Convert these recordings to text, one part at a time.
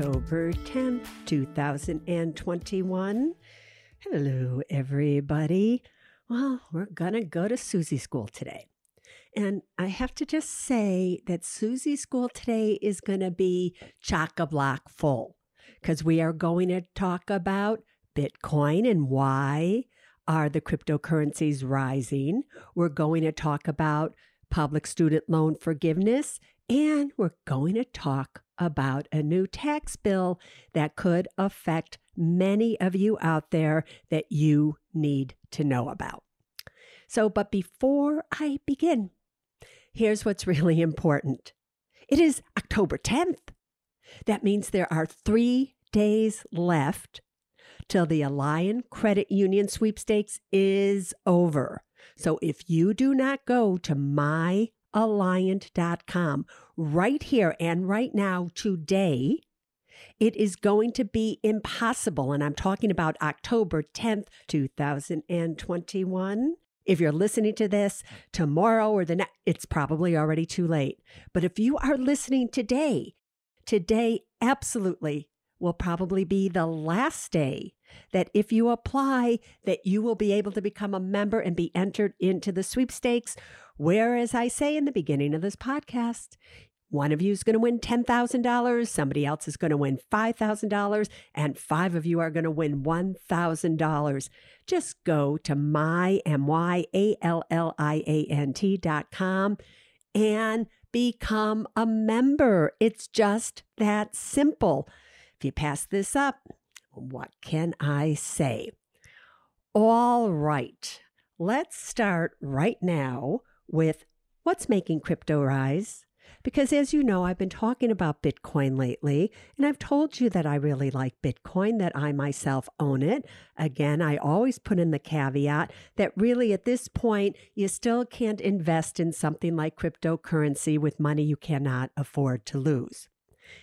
October 10th, 2021. Hello, everybody. Well, we're going to go to Suze School today. And I have to just say that Suze School today is going to be chock a block full because we are going to talk about Bitcoin and why are the cryptocurrencies rising. We're going to talk about public student loan forgiveness and we're going to talk about a new tax bill that could affect many of you out there that you need to know about. So, but before I begin, here's what's really important it is October 10th. That means there are three days left till the Alliant Credit Union sweepstakes is over. So if you do not go to my alliant.com right here and right now today, it is going to be impossible. And I'm talking about October 10th, 2021. If you're listening to this tomorrow or the next, it's probably already too late. But if you are listening today, today absolutely will probably be the last day that if you apply that you will be able to become a member and be entered into the sweepstakes where as i say in the beginning of this podcast one of you is going to win $10,000, somebody else is going to win $5,000, and five of you are going to win $1,000. Just go to my, M-Y-A-L-L-I-A-N-T dot com and become a member. It's just that simple. If you pass this up, what can I say? All right, let's start right now with what's making crypto rise. Because as you know, I've been talking about Bitcoin lately, and I've told you that I really like Bitcoin, that I myself own it. Again, I always put in the caveat that really at this point, you still can't invest in something like cryptocurrency with money you cannot afford to lose.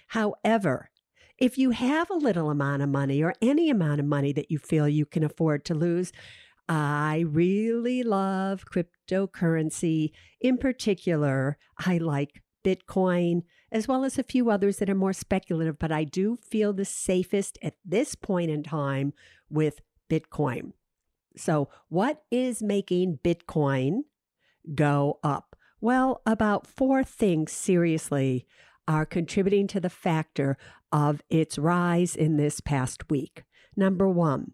However, if you have a little amount of money or any amount of money that you feel you can afford to lose, I really love cryptocurrency. In particular, I like Bitcoin, as well as a few others that are more speculative, but I do feel the safest at this point in time with Bitcoin. So, what is making Bitcoin go up? Well, about four things seriously are contributing to the factor of its rise in this past week. Number one,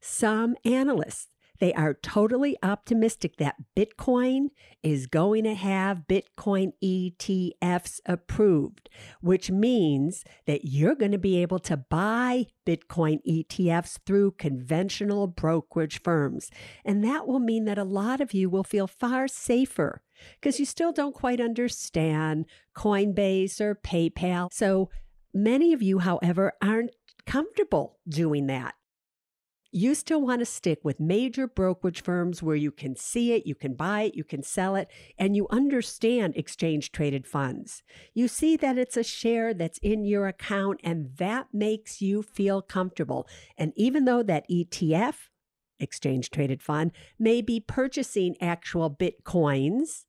some analysts they are totally optimistic that Bitcoin is going to have Bitcoin ETFs approved, which means that you're going to be able to buy Bitcoin ETFs through conventional brokerage firms. And that will mean that a lot of you will feel far safer because you still don't quite understand Coinbase or PayPal. So many of you, however, aren't comfortable doing that you still want to stick with major brokerage firms where you can see it, you can buy it, you can sell it, and you understand exchange traded funds. You see that it's a share that's in your account, and that makes you feel comfortable. And even though that ETF, exchange traded fund, may be purchasing actual Bitcoins,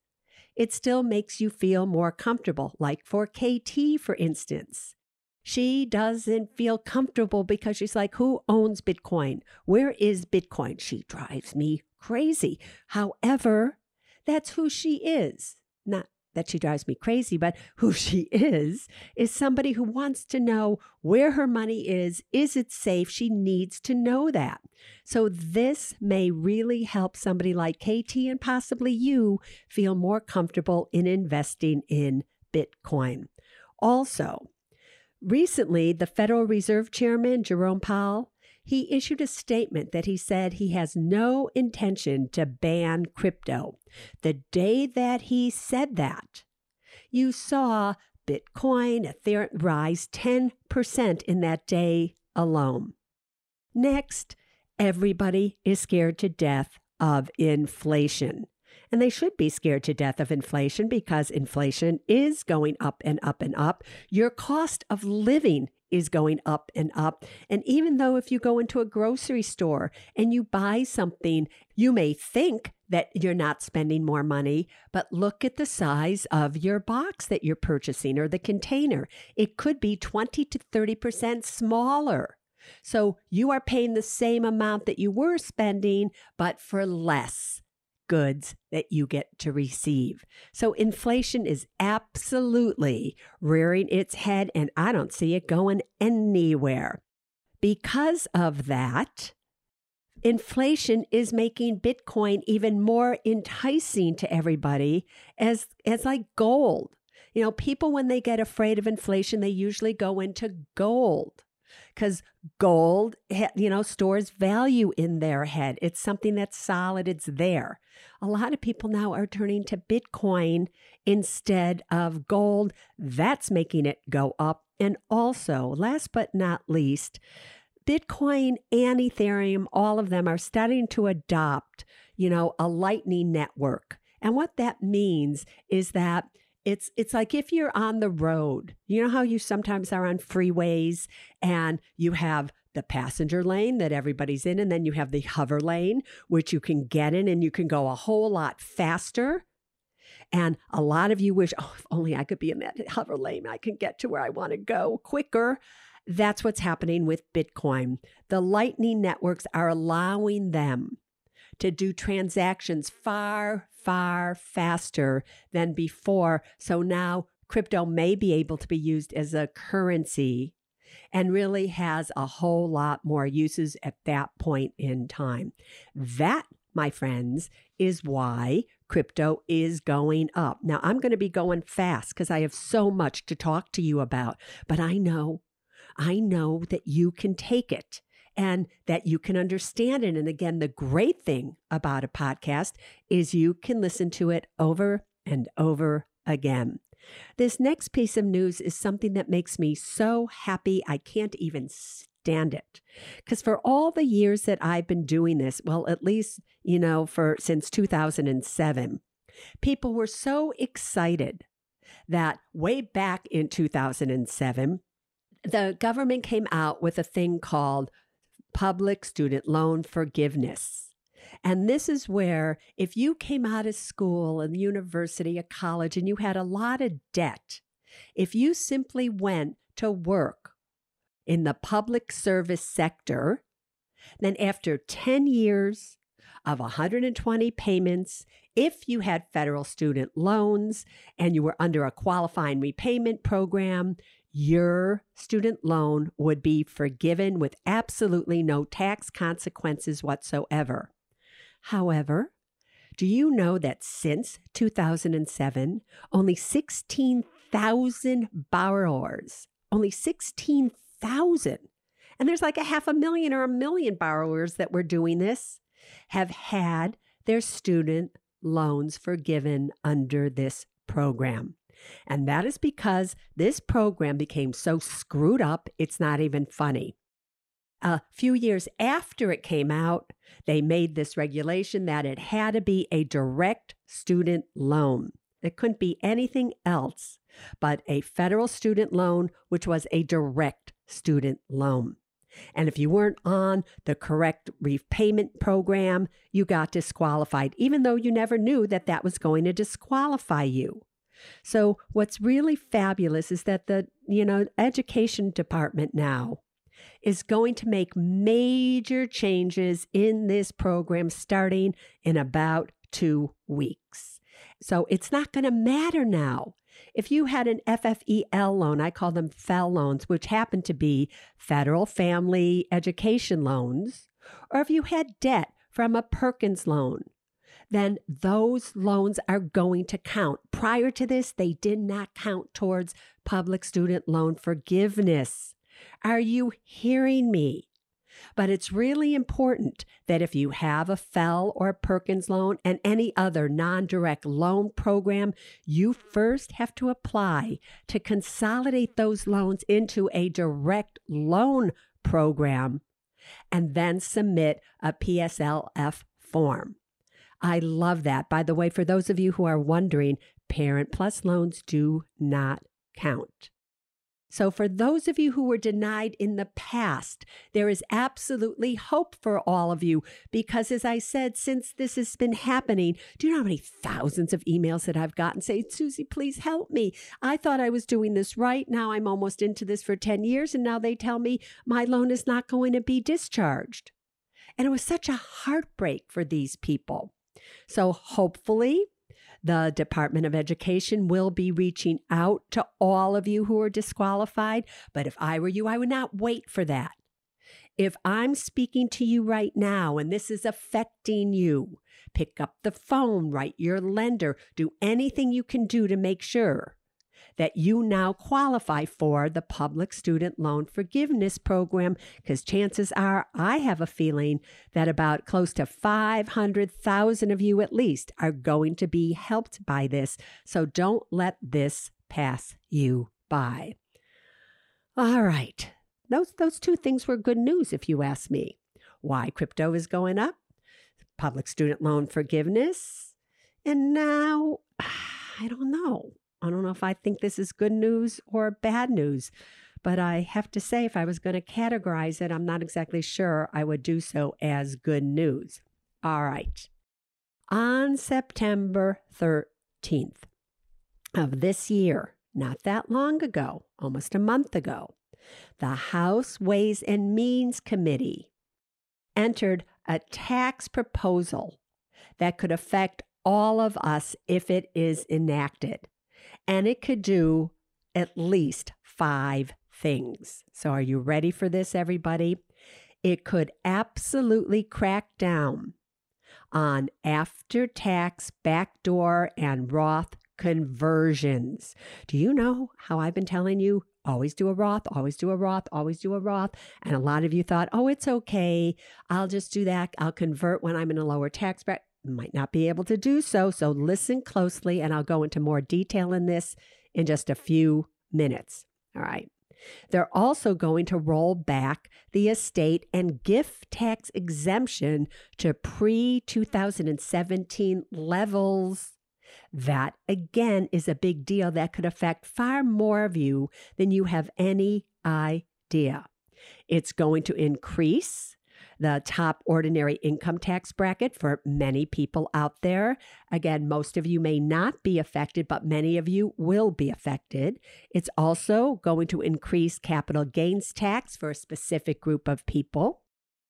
it still makes you feel more comfortable, like for KT, for instance. She doesn't feel comfortable because she's like, Who owns Bitcoin? Where is Bitcoin? She drives me crazy. However, that's who she is. Not that she drives me crazy, but who she is, is somebody who wants to know where her money is. Is it safe? She needs to know that. So, this may really help somebody like KT and possibly you feel more comfortable in investing in Bitcoin. Also, recently, the Federal Reserve Chairman, Jerome Powell, he issued a statement that he said he has no intention to ban crypto. The day that he said that, you saw Bitcoin, Ethereum rise 10% in that day alone. Next, everybody is scared to death of inflation. And they should be scared to death of inflation because inflation is going up and up and up. Your cost of living is going up and up. And even though if you go into a grocery store and you buy something, you may think that you're not spending more money, but look at the size of your box that you're purchasing or the container. It could be 20 to 30% smaller. So you are paying the same amount that you were spending, but for less goods that you get to receive. So inflation is absolutely rearing its head, and I don't see it going anywhere. Because of that, inflation is making Bitcoin even more enticing to everybody as, as like gold. You know, people, when they get afraid of inflation, they usually go into gold because gold, you know, stores value in their head. It's something that's solid, it's there. A lot of people now are turning to Bitcoin instead of gold. That's making it go up. And also, last but not least, Bitcoin and Ethereum, all of them are starting to adopt, you know, a lightning network. And what that means is that it's it's like if you're on the road you know how you sometimes are on freeways and you have the passenger lane that everybody's in and then you have the hover lane which you can get in and you can go a whole lot faster? And a lot of you wish oh if only i could be in that hover lane i can get to where i want to go quicker. That's what's happening with bitcoin. The lightning networks are allowing them to do transactions far far faster than before. So now crypto may be able to be used as a currency and really has a whole lot more uses at that point in time. That, my friends, is why crypto is going up. Now, I'm going to be going fast because I have so much to talk to you about, but I know, I know that you can take it and that you can understand it. And again, the great thing about a podcast is you can listen to it over and over again. This next piece of news is something that makes me so happy I can't even stand it. Because for all the years that I've been doing this, well, at least, you know, for since 2007, people were so excited that way back in 2007, the government came out with a thing called public student loan forgiveness. And this is where, if you came out of school and university, a college, and you had a lot of debt, if you simply went to work in the public service sector, then after 10 years of 120 payments, if you had federal student loans and you were under a qualifying repayment program, your student loan would be forgiven with absolutely no tax consequences whatsoever. However, do you know that since 2007, only 16,000 borrowers, only 16,000, and there's like a half a million or a million borrowers that were doing this, have had their student loans forgiven under this program. And that is because this program became so screwed up, it's not even funny. A few years after it came out, they made this regulation that it had to be a direct student loan. It couldn't be anything else but a federal student loan, which was a direct student loan. And if you weren't on the correct repayment program, you got disqualified, even though you never knew that that was going to disqualify you. So what's really fabulous is that the, you know, education department now is going to make major changes in this program starting in about 2 weeks. So it's not going to matter now. If you had an FFEL loan, I call them FEL loans, which happen to be federal family education loans, or if you had debt from a Perkins loan, then those loans are going to count. Prior to this, they did not count towards public student loan forgiveness. Are you hearing me? But it's really important that if you have a FEL or Perkins loan and any other non direct loan program, you first have to apply to consolidate those loans into a direct loan program and then submit a PSLF form. I love that. By the way, for those of you who are wondering, Parent Plus loans do not count. So, for those of you who were denied in the past, there is absolutely hope for all of you because, as I said, since this has been happening, do you know how many thousands of emails that I've gotten saying, Suze, please help me? I thought I was doing this right. Now I'm almost into this for 10 years, and now they tell me my loan is not going to be discharged. And it was such a heartbreak for these people. So, hopefully, the Department of Education will be reaching out to all of you who are disqualified. But if I were you, I would not wait for that. If I'm speaking to you right now and this is affecting you, pick up the phone, write your lender, do anything you can do to make sure that you now qualify for the public student loan forgiveness program because chances are I have a feeling that about close to 500,000 of you at least are going to be helped by this. So don't let this pass you by. All right. Those those two things were good news if you ask me. Why crypto is going up? Public student loan forgiveness. And now I don't know. I don't know if I think this is good news or bad news, but I have to say, if I was going to categorize it, I'm not exactly sure I would do so as good news. All right. On September 13th of this year, not that long ago, almost a month ago, the House Ways and Means Committee entered a tax proposal that could affect all of us if it is enacted and it could do at least five things. So, are you ready for this, everybody? It could absolutely crack down on after tax, backdoor, and Roth conversions. Do you know how I've been telling you? Always do a Roth, always do a Roth, always do a Roth. And a lot of you thought, oh, it's okay. I'll just do that. I'll convert when I'm in a lower tax bracket might not be able to do so. So listen closely, and I'll go into more detail in this in just a few minutes. All right. They're also going to roll back the estate and gift tax exemption to pre 2017 levels. That again is a big deal that could affect far more of you than you have any idea. It's going to increase the top ordinary income tax bracket for many people out there. Again, most of you may not be affected, but many of you will be affected. It's also going to increase capital gains tax for a specific group of people.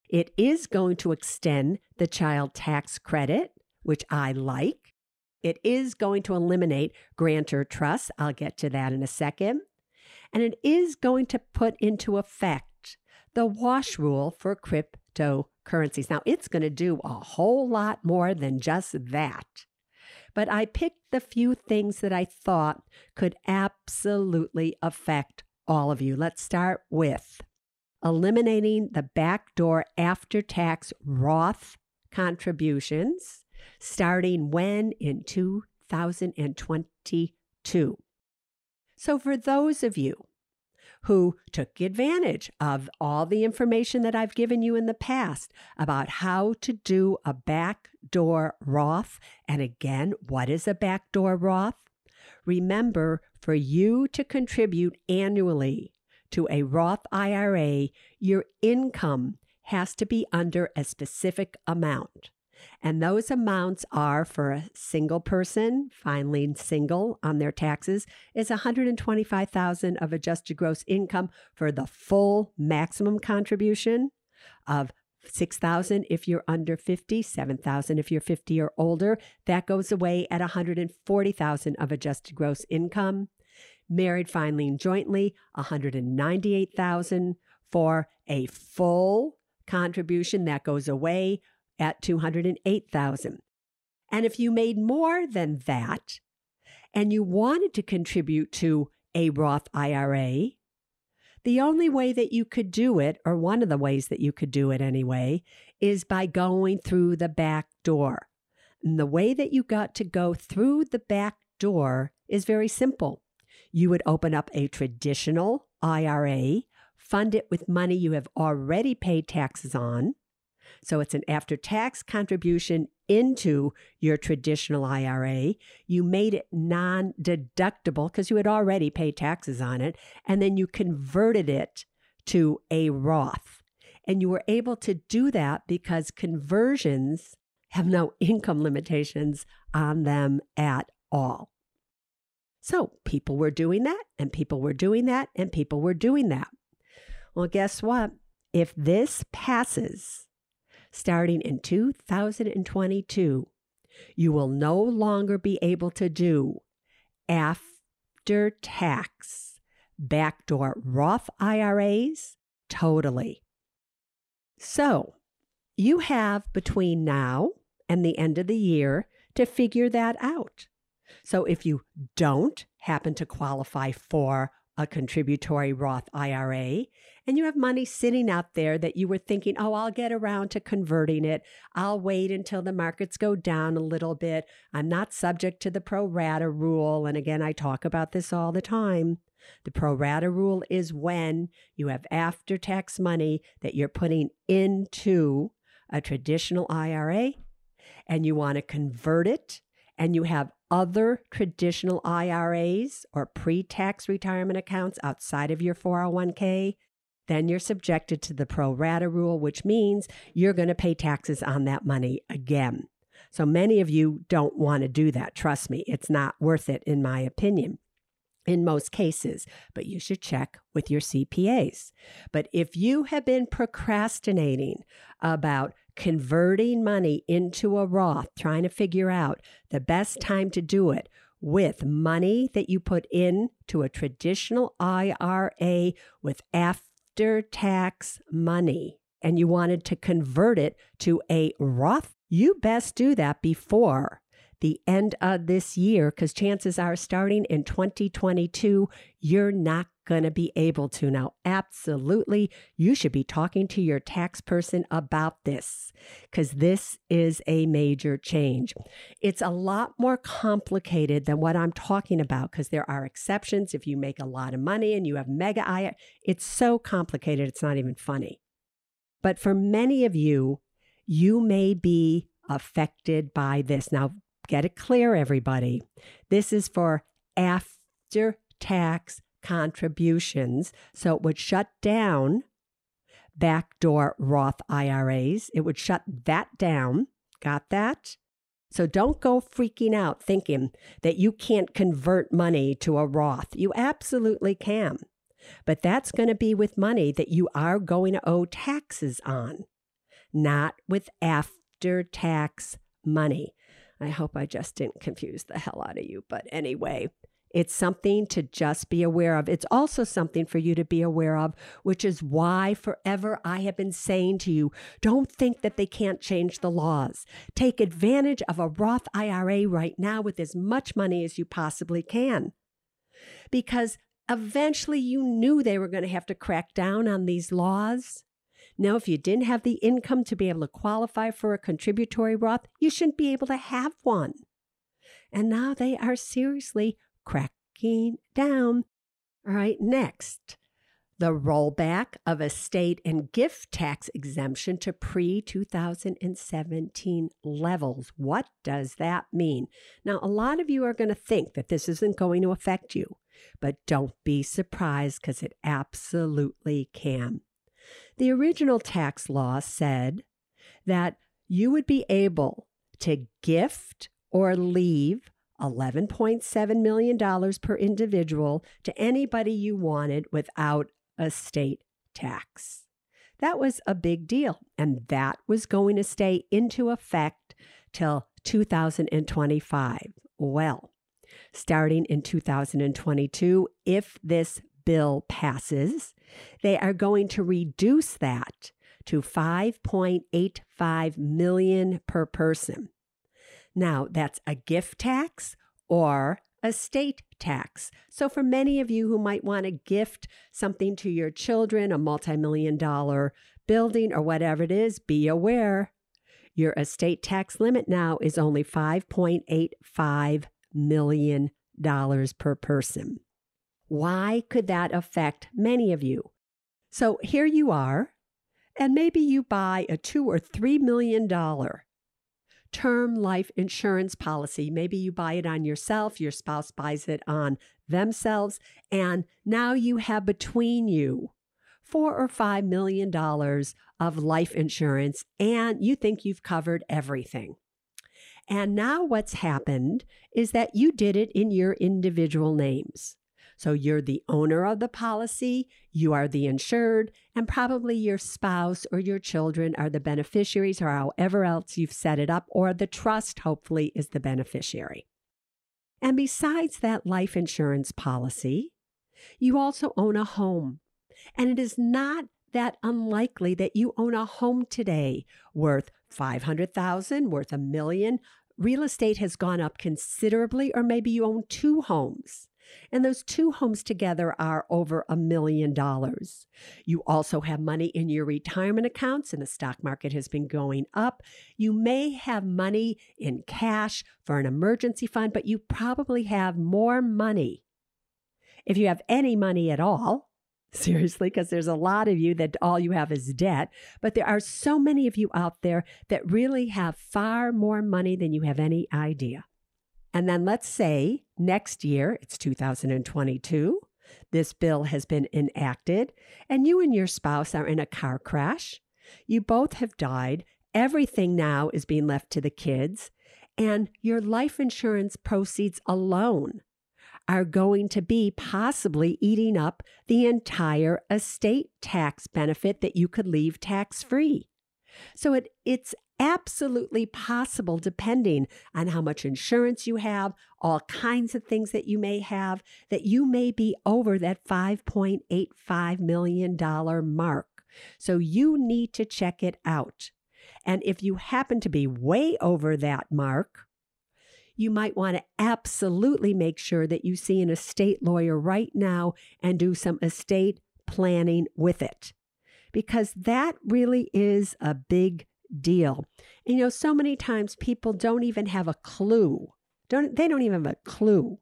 It is going to extend the child tax credit, which I like. It is going to eliminate grantor trust. I'll get to that in a second. And it is going to put into effect the wash rule for crypto cryptocurrencies. Now, it's going to do a whole lot more than just that. But I picked the few things that I thought could absolutely affect all of you. Let's start with eliminating the backdoor after tax Roth contributions starting when in 2022. So, for those of you who took advantage of all the information that I've given you in the past about how to do a backdoor Roth. And again, what is a backdoor Roth? Remember, for you to contribute annually to a Roth IRA, your income has to be under a specific amount. And those amounts are for a single person filing single on their taxes is 125,000 of adjusted gross income for the full maximum contribution of 6,000 if you're under 50, 7,000 if you're 50 or older. That goes away at 140,000 of adjusted gross income. Married filing jointly, 198,000 for a full contribution that goes away at 208,000. And if you made more than that and you wanted to contribute to a Roth IRA, the only way that you could do it, or one of the ways that you could do it anyway, is by going through the back door. And the way that you got to go through the back door is very simple. You would open up a traditional IRA, fund it with money you have already paid taxes on. So it's an after tax contribution into your traditional IRA. You made it non deductible because you had already paid taxes on it. And then you converted it to a Roth. And you were able to do that because conversions have no income limitations on them at all. So people were doing that, and people were doing that, and people were doing that. Well, guess what? If this passes, starting in 2022, you will no longer be able to do after tax backdoor Roth IRAs totally. So you have between now and the end of the year to figure that out. So if you don't happen to qualify for a contributory Roth IRA, and you have money sitting out there that you were thinking, oh, I'll get around to converting it. I'll wait until the markets go down a little bit. I'm not subject to the pro rata rule. And again, I talk about this all the time. The pro rata rule is when you have after tax money that you're putting into a traditional IRA and you want to convert it and you have other traditional IRAs or pre tax retirement accounts outside of your 401k, then you're subjected to the pro rata rule, which means you're going to pay taxes on that money again. So many of you don't want to do that. Trust me, it's not worth it, in my opinion in most cases, but you should check with your CPAs. But if you have been procrastinating about converting money into a Roth, trying to figure out the best time to do it with money that you put into a traditional IRA with after tax money, and you wanted to convert it to a Roth, you best do that before the end of this year because chances are starting in 2022, you're not going to be able to. Now, absolutely, you should be talking to your tax person about this because this is a major change. It's a lot more complicated than what I'm talking about because there are exceptions. If you make a lot of money and you have mega I, it's so complicated, it's not even funny. But for many of you, you may be affected by this. Now, Get it clear, everybody. This is for after tax contributions. So it would shut down backdoor Roth IRAs. It would shut that down. Got that? So don't go freaking out thinking that you can't convert money to a Roth. You absolutely can. But that's going to be with money that you are going to owe taxes on, not with after tax money. I hope I just didn't confuse the hell out of you. But anyway, it's something to just be aware of. It's also something for you to be aware of, which is why forever I have been saying to you don't think that they can't change the laws. Take advantage of a Roth IRA right now with as much money as you possibly can. Because eventually you knew they were going to have to crack down on these laws. Now, if you didn't have the income to be able to qualify for a contributory Roth, you shouldn't be able to have one. And now they are seriously cracking down. All right, next, the rollback of estate and gift tax exemption to pre 2017 levels. What does that mean? Now, a lot of you are going to think that this isn't going to affect you, but don't be surprised because it absolutely can. The original tax law said that you would be able to gift or leave $11.7 million per individual to anybody you wanted without a state tax. That was a big deal, and that was going to stay into effect till 2025. Well, starting in 2022, if this bill passes, they are going to reduce that to 5.85 million per person. Now, that's a gift tax or a state tax. So, for many of you who might want to gift something to your children, a multi million dollar building or whatever it is, be aware your estate tax limit now is only $5.85 million per person. Why could that affect many of you? So here you are, and maybe you buy a two or three million dollar term life insurance policy. Maybe you buy it on yourself, your spouse buys it on themselves, and now you have between you four or five million dollars of life insurance, and you think you've covered everything. And now what's happened is that you did it in your individual names. So you're the owner of the policy, you are the insured, and probably your spouse or your children are the beneficiaries or however else you've set it up, or the trust hopefully is the beneficiary. And besides that life insurance policy, you also own a home. And it is not that unlikely that you own a home today worth 500,000, worth a million. Real estate has gone up considerably or maybe you own two homes. And those two homes together are over a million dollars. You also have money in your retirement accounts, and the stock market has been going up. You may have money in cash for an emergency fund, but you probably have more money. If you have any money at all, seriously, because there's a lot of you that all you have is debt, but there are so many of you out there that really have far more money than you have any idea. And then let's say next year, it's 2022, this bill has been enacted, and you and your spouse are in a car crash. You both have died. Everything now is being left to the kids, and your life insurance proceeds alone are going to be possibly eating up the entire estate tax benefit that you could leave tax free. So it, it's absolutely possible, depending on how much insurance you have, all kinds of things that you may have, that you may be over that $5.85 million mark. So you need to check it out. And if you happen to be way over that mark, you might want to absolutely make sure that you see an estate lawyer right now and do some estate planning with it because that really is a big deal. And, you know, so many times people don't even have a clue. Don't they don't even have a clue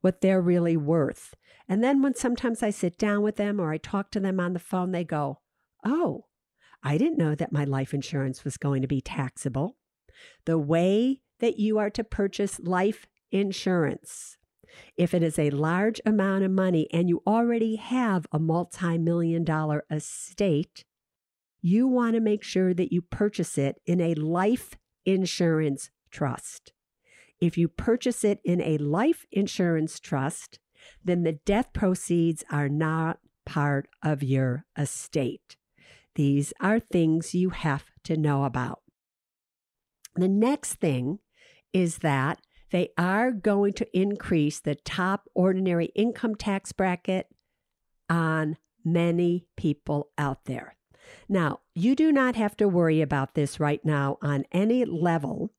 what they're really worth. And then when sometimes I sit down with them or I talk to them on the phone, they go, "Oh, I didn't know that my life insurance was going to be taxable." The way that you are to purchase life insurance if it is a large amount of money and you already have a multi million dollar estate, you want to make sure that you purchase it in a life insurance trust. If you purchase it in a life insurance trust, then the death proceeds are not part of your estate. These are things you have to know about. The next thing is that they are going to increase the top ordinary income tax bracket on many people out there. Now, you do not have to worry about this right now on any level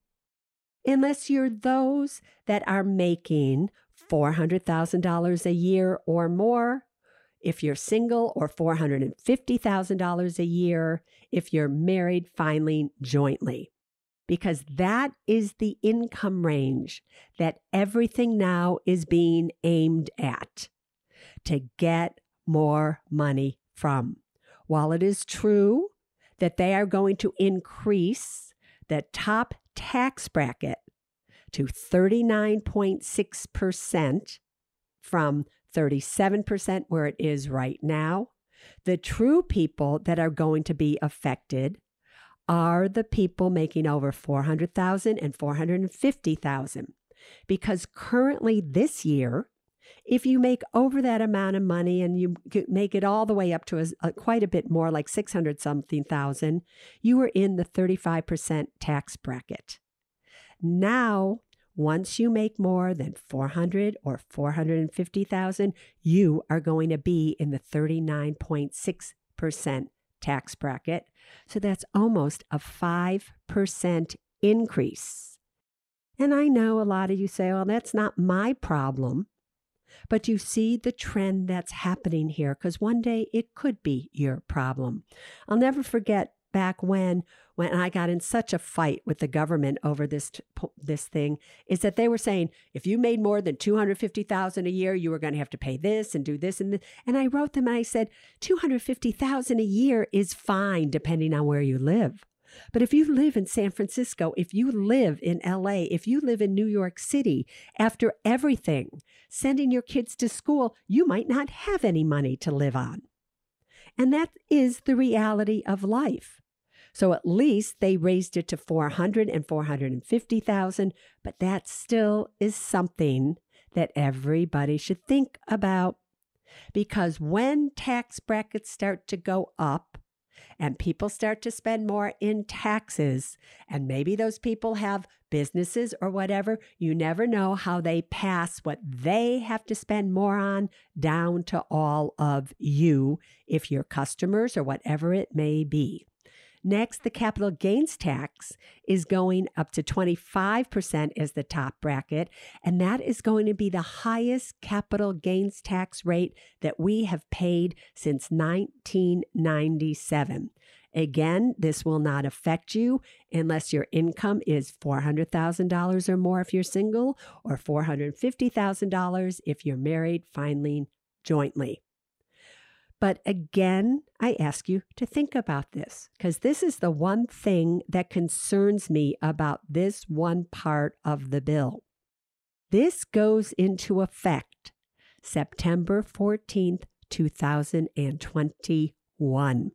unless you're those that are making $400,000 a year or more. If you're single, or $450,000 a year if you're married filing jointly because that is the income range that everything now is being aimed at to get more money from. While it is true that they are going to increase the top tax bracket to 39.6% from 37% where it is right now, the true people that are going to be affected are the people making over 400,000 and 450,000 because currently this year if you make over that amount of money and you make it all the way up to a, a, quite a bit more like 600 something thousand you are in the 35% tax bracket. Now once you make more than 400 or 450,000 you are going to be in the 39.6% tax bracket so that's almost a 5% increase and I know a lot of you say, well, that's not my problem. But you see the trend that's happening here because one day it could be your problem. I'll never forget back when when I got in such a fight with the government over this this thing is that they were saying if you made more than 250,000 a year you were going to have to pay this and do this and this. and I wrote them and I said 250,000 a year is fine depending on where you live. But if you live in San Francisco, if you live in LA, if you live in New York City, after everything, sending your kids to school, you might not have any money to live on. And that is the reality of life. So at least they raised it to 400 and 450,000, but that still is something that everybody should think about. Because when tax brackets start to go up, and people start to spend more in taxes, and maybe those people have businesses or whatever, you never know how they pass what they have to spend more on down to all of you, if you're customers or whatever it may be. Next, the capital gains tax is going up to 25% as the top bracket, and that is going to be the highest capital gains tax rate that we have paid since 1997. Again, this will not affect you unless your income is $400,000 or more if you're single, or $450,000 if you're married, filing jointly. But again, I ask you to think about this because this is the one thing that concerns me about this one part of the bill. This goes into effect September 14th, 2021.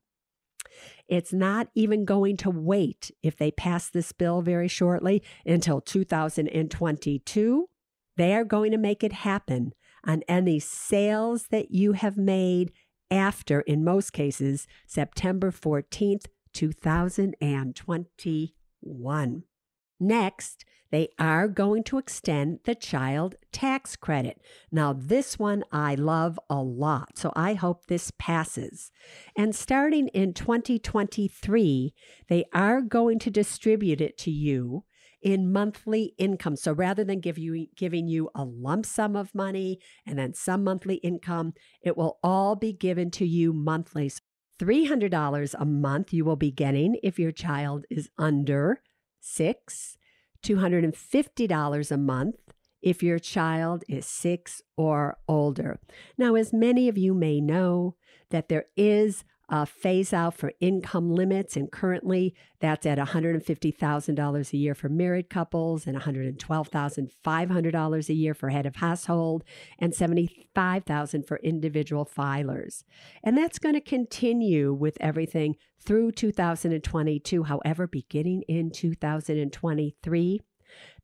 It's not even going to wait if they pass this bill very shortly until 2022. They are going to make it happen on any sales that you have made after, in most cases, September 14th, 2021. Next, they are going to extend the child tax credit. Now, this one I love a lot, so I hope this passes. And starting in 2023, they are going to distribute it to you in monthly income. So rather than give you giving you a lump sum of money and then some monthly income, it will all be given to you monthly. So $300 a month you will be getting if your child is under 6, $250 a month if your child is 6 or older. Now as many of you may know that there is uh, phase out for income limits. And currently that's at $150,000 a year for married couples and $112,500 a year for head of household and $75,000 for individual filers. And that's going to continue with everything through 2022. However, beginning in 2023,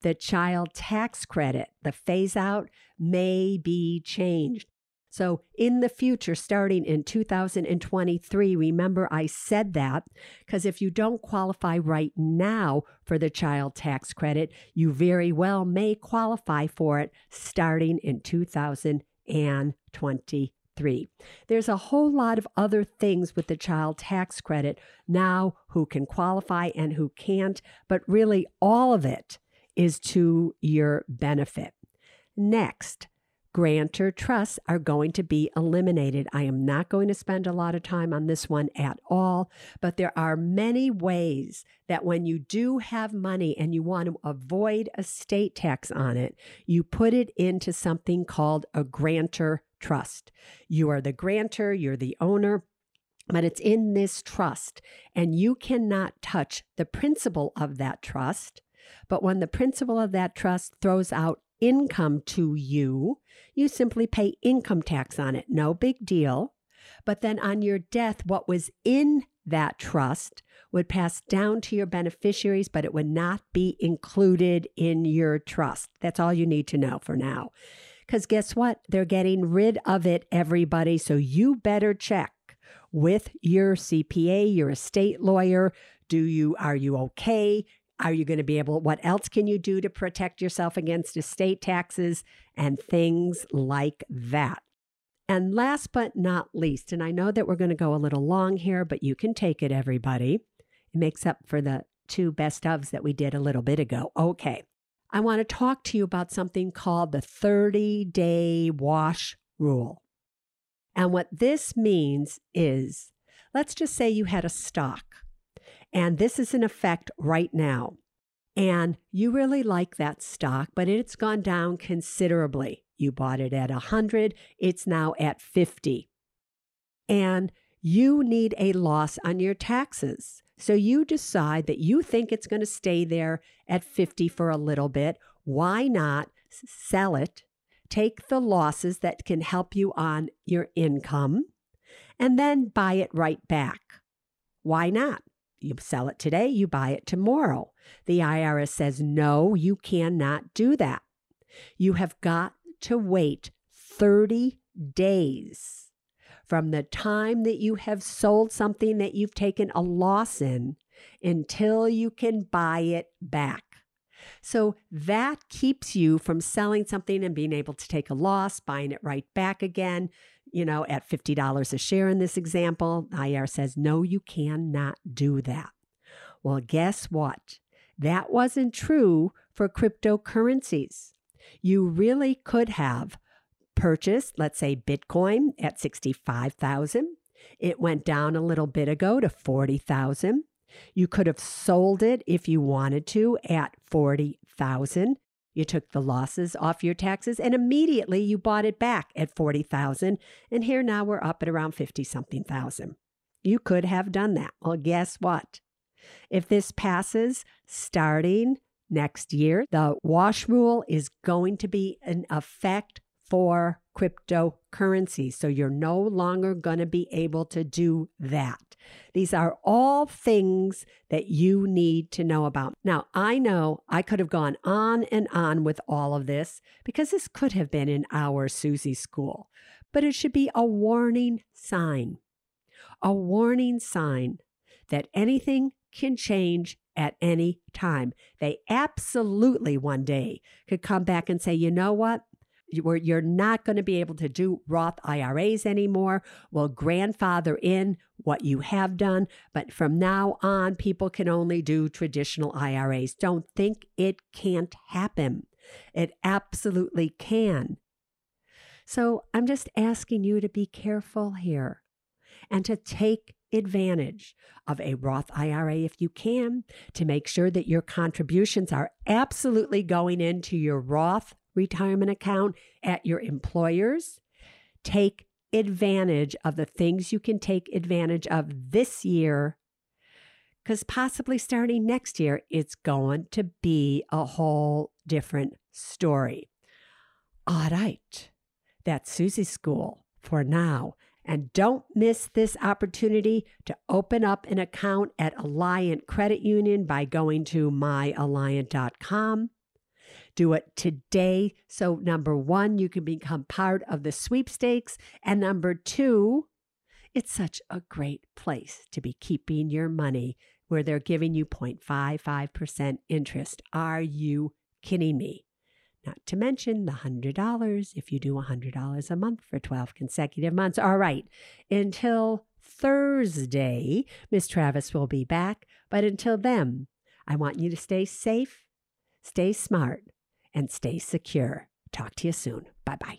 the child tax credit, the phase out may be changed. So, in the future, starting in 2023, remember I said that because if you don't qualify right now for the child tax credit, you very well may qualify for it starting in 2023. There's a whole lot of other things with the child tax credit now who can qualify and who can't, but really all of it is to your benefit. Next, grantor trusts are going to be eliminated. I am not going to spend a lot of time on this one at all, but there are many ways that when you do have money and you want to avoid estate tax on it, you put it into something called a grantor trust. You are the grantor, you're the owner. But it's in this trust, and you cannot touch the principal of that trust. But when the principal of that trust throws out income to you, you simply pay income tax on it. No big deal. But then on your death, what was in that trust would pass down to your beneficiaries, but it would not be included in your trust. That's all you need to know for now. Because guess what? They're getting rid of it, everybody. So you better check with your CPA, your estate lawyer. Do you, are you okay? Are you going to be able, what else can you do to protect yourself against estate taxes and things like that? And last but not least, and I know that we're going to go a little long here, but you can take it, everybody. It makes up for the two best ofs that we did a little bit ago. Okay. I want to talk to you about something called the 30 day wash rule. And what this means is let's just say you had a stock, and this is in effect right now. And you really like that stock, but it's gone down considerably. You bought it at 100, it's now at 50. And you need a loss on your taxes. So you decide that you think it's going to stay there at 50 for a little bit. Why not sell it? Take the losses that can help you on your income and then buy it right back. Why not? You sell it today, you buy it tomorrow. The IRS says, no, you cannot do that. You have got to wait 30 days from the time that you have sold something that you've taken a loss in until you can buy it back. So that keeps you from selling something and being able to take a loss, buying it right back again, you know, at $50 a share in this example. IR says, no, you cannot do that. Well, guess what? That wasn't true for cryptocurrencies. You really could have purchased, let's say Bitcoin at 65,000. It went down a little bit ago to 40,000. You could have sold it if you wanted to at 40,000. You took the losses off your taxes and immediately you bought it back at 40,000 and here now we're up at around 50 something thousand. You could have done that. Well, guess what? If this passes starting next year, the wash rule is going to be in effect for cryptocurrency. So you're no longer going to be able to do that. These are all things that you need to know about. Now, I know I could have gone on and on with all of this because this could have been in our Suze School, but it should be a warning sign. A warning sign that anything can change at any time. They absolutely one day could come back and say, you know what? Where you're not going to be able to do Roth IRAs anymore. We'll grandfather in what you have done, but from now on, people can only do traditional IRAs. Don't think it can't happen. It absolutely can. So I'm just asking you to be careful here and to take advantage of a Roth IRA if you can, to make sure that your contributions are absolutely going into your Roth retirement account at your employers. Take advantage of the things you can take advantage of this year because possibly starting next year, it's going to be a whole different story. All right, that's Suze's School for now. And don't miss this opportunity to open up an account at Alliant Credit Union by going to myalliant.com do it today. So, number one, you can become part of the sweepstakes. And number two, it's such a great place to be keeping your money where they're giving you 0.55% interest. Are you kidding me? Not to mention the $100 if you do $100 a month for 12 consecutive months. All right, until Thursday, Miss Travis will be back. But until then, I want you to stay safe, stay smart, and stay secure. Talk to you soon. Bye bye.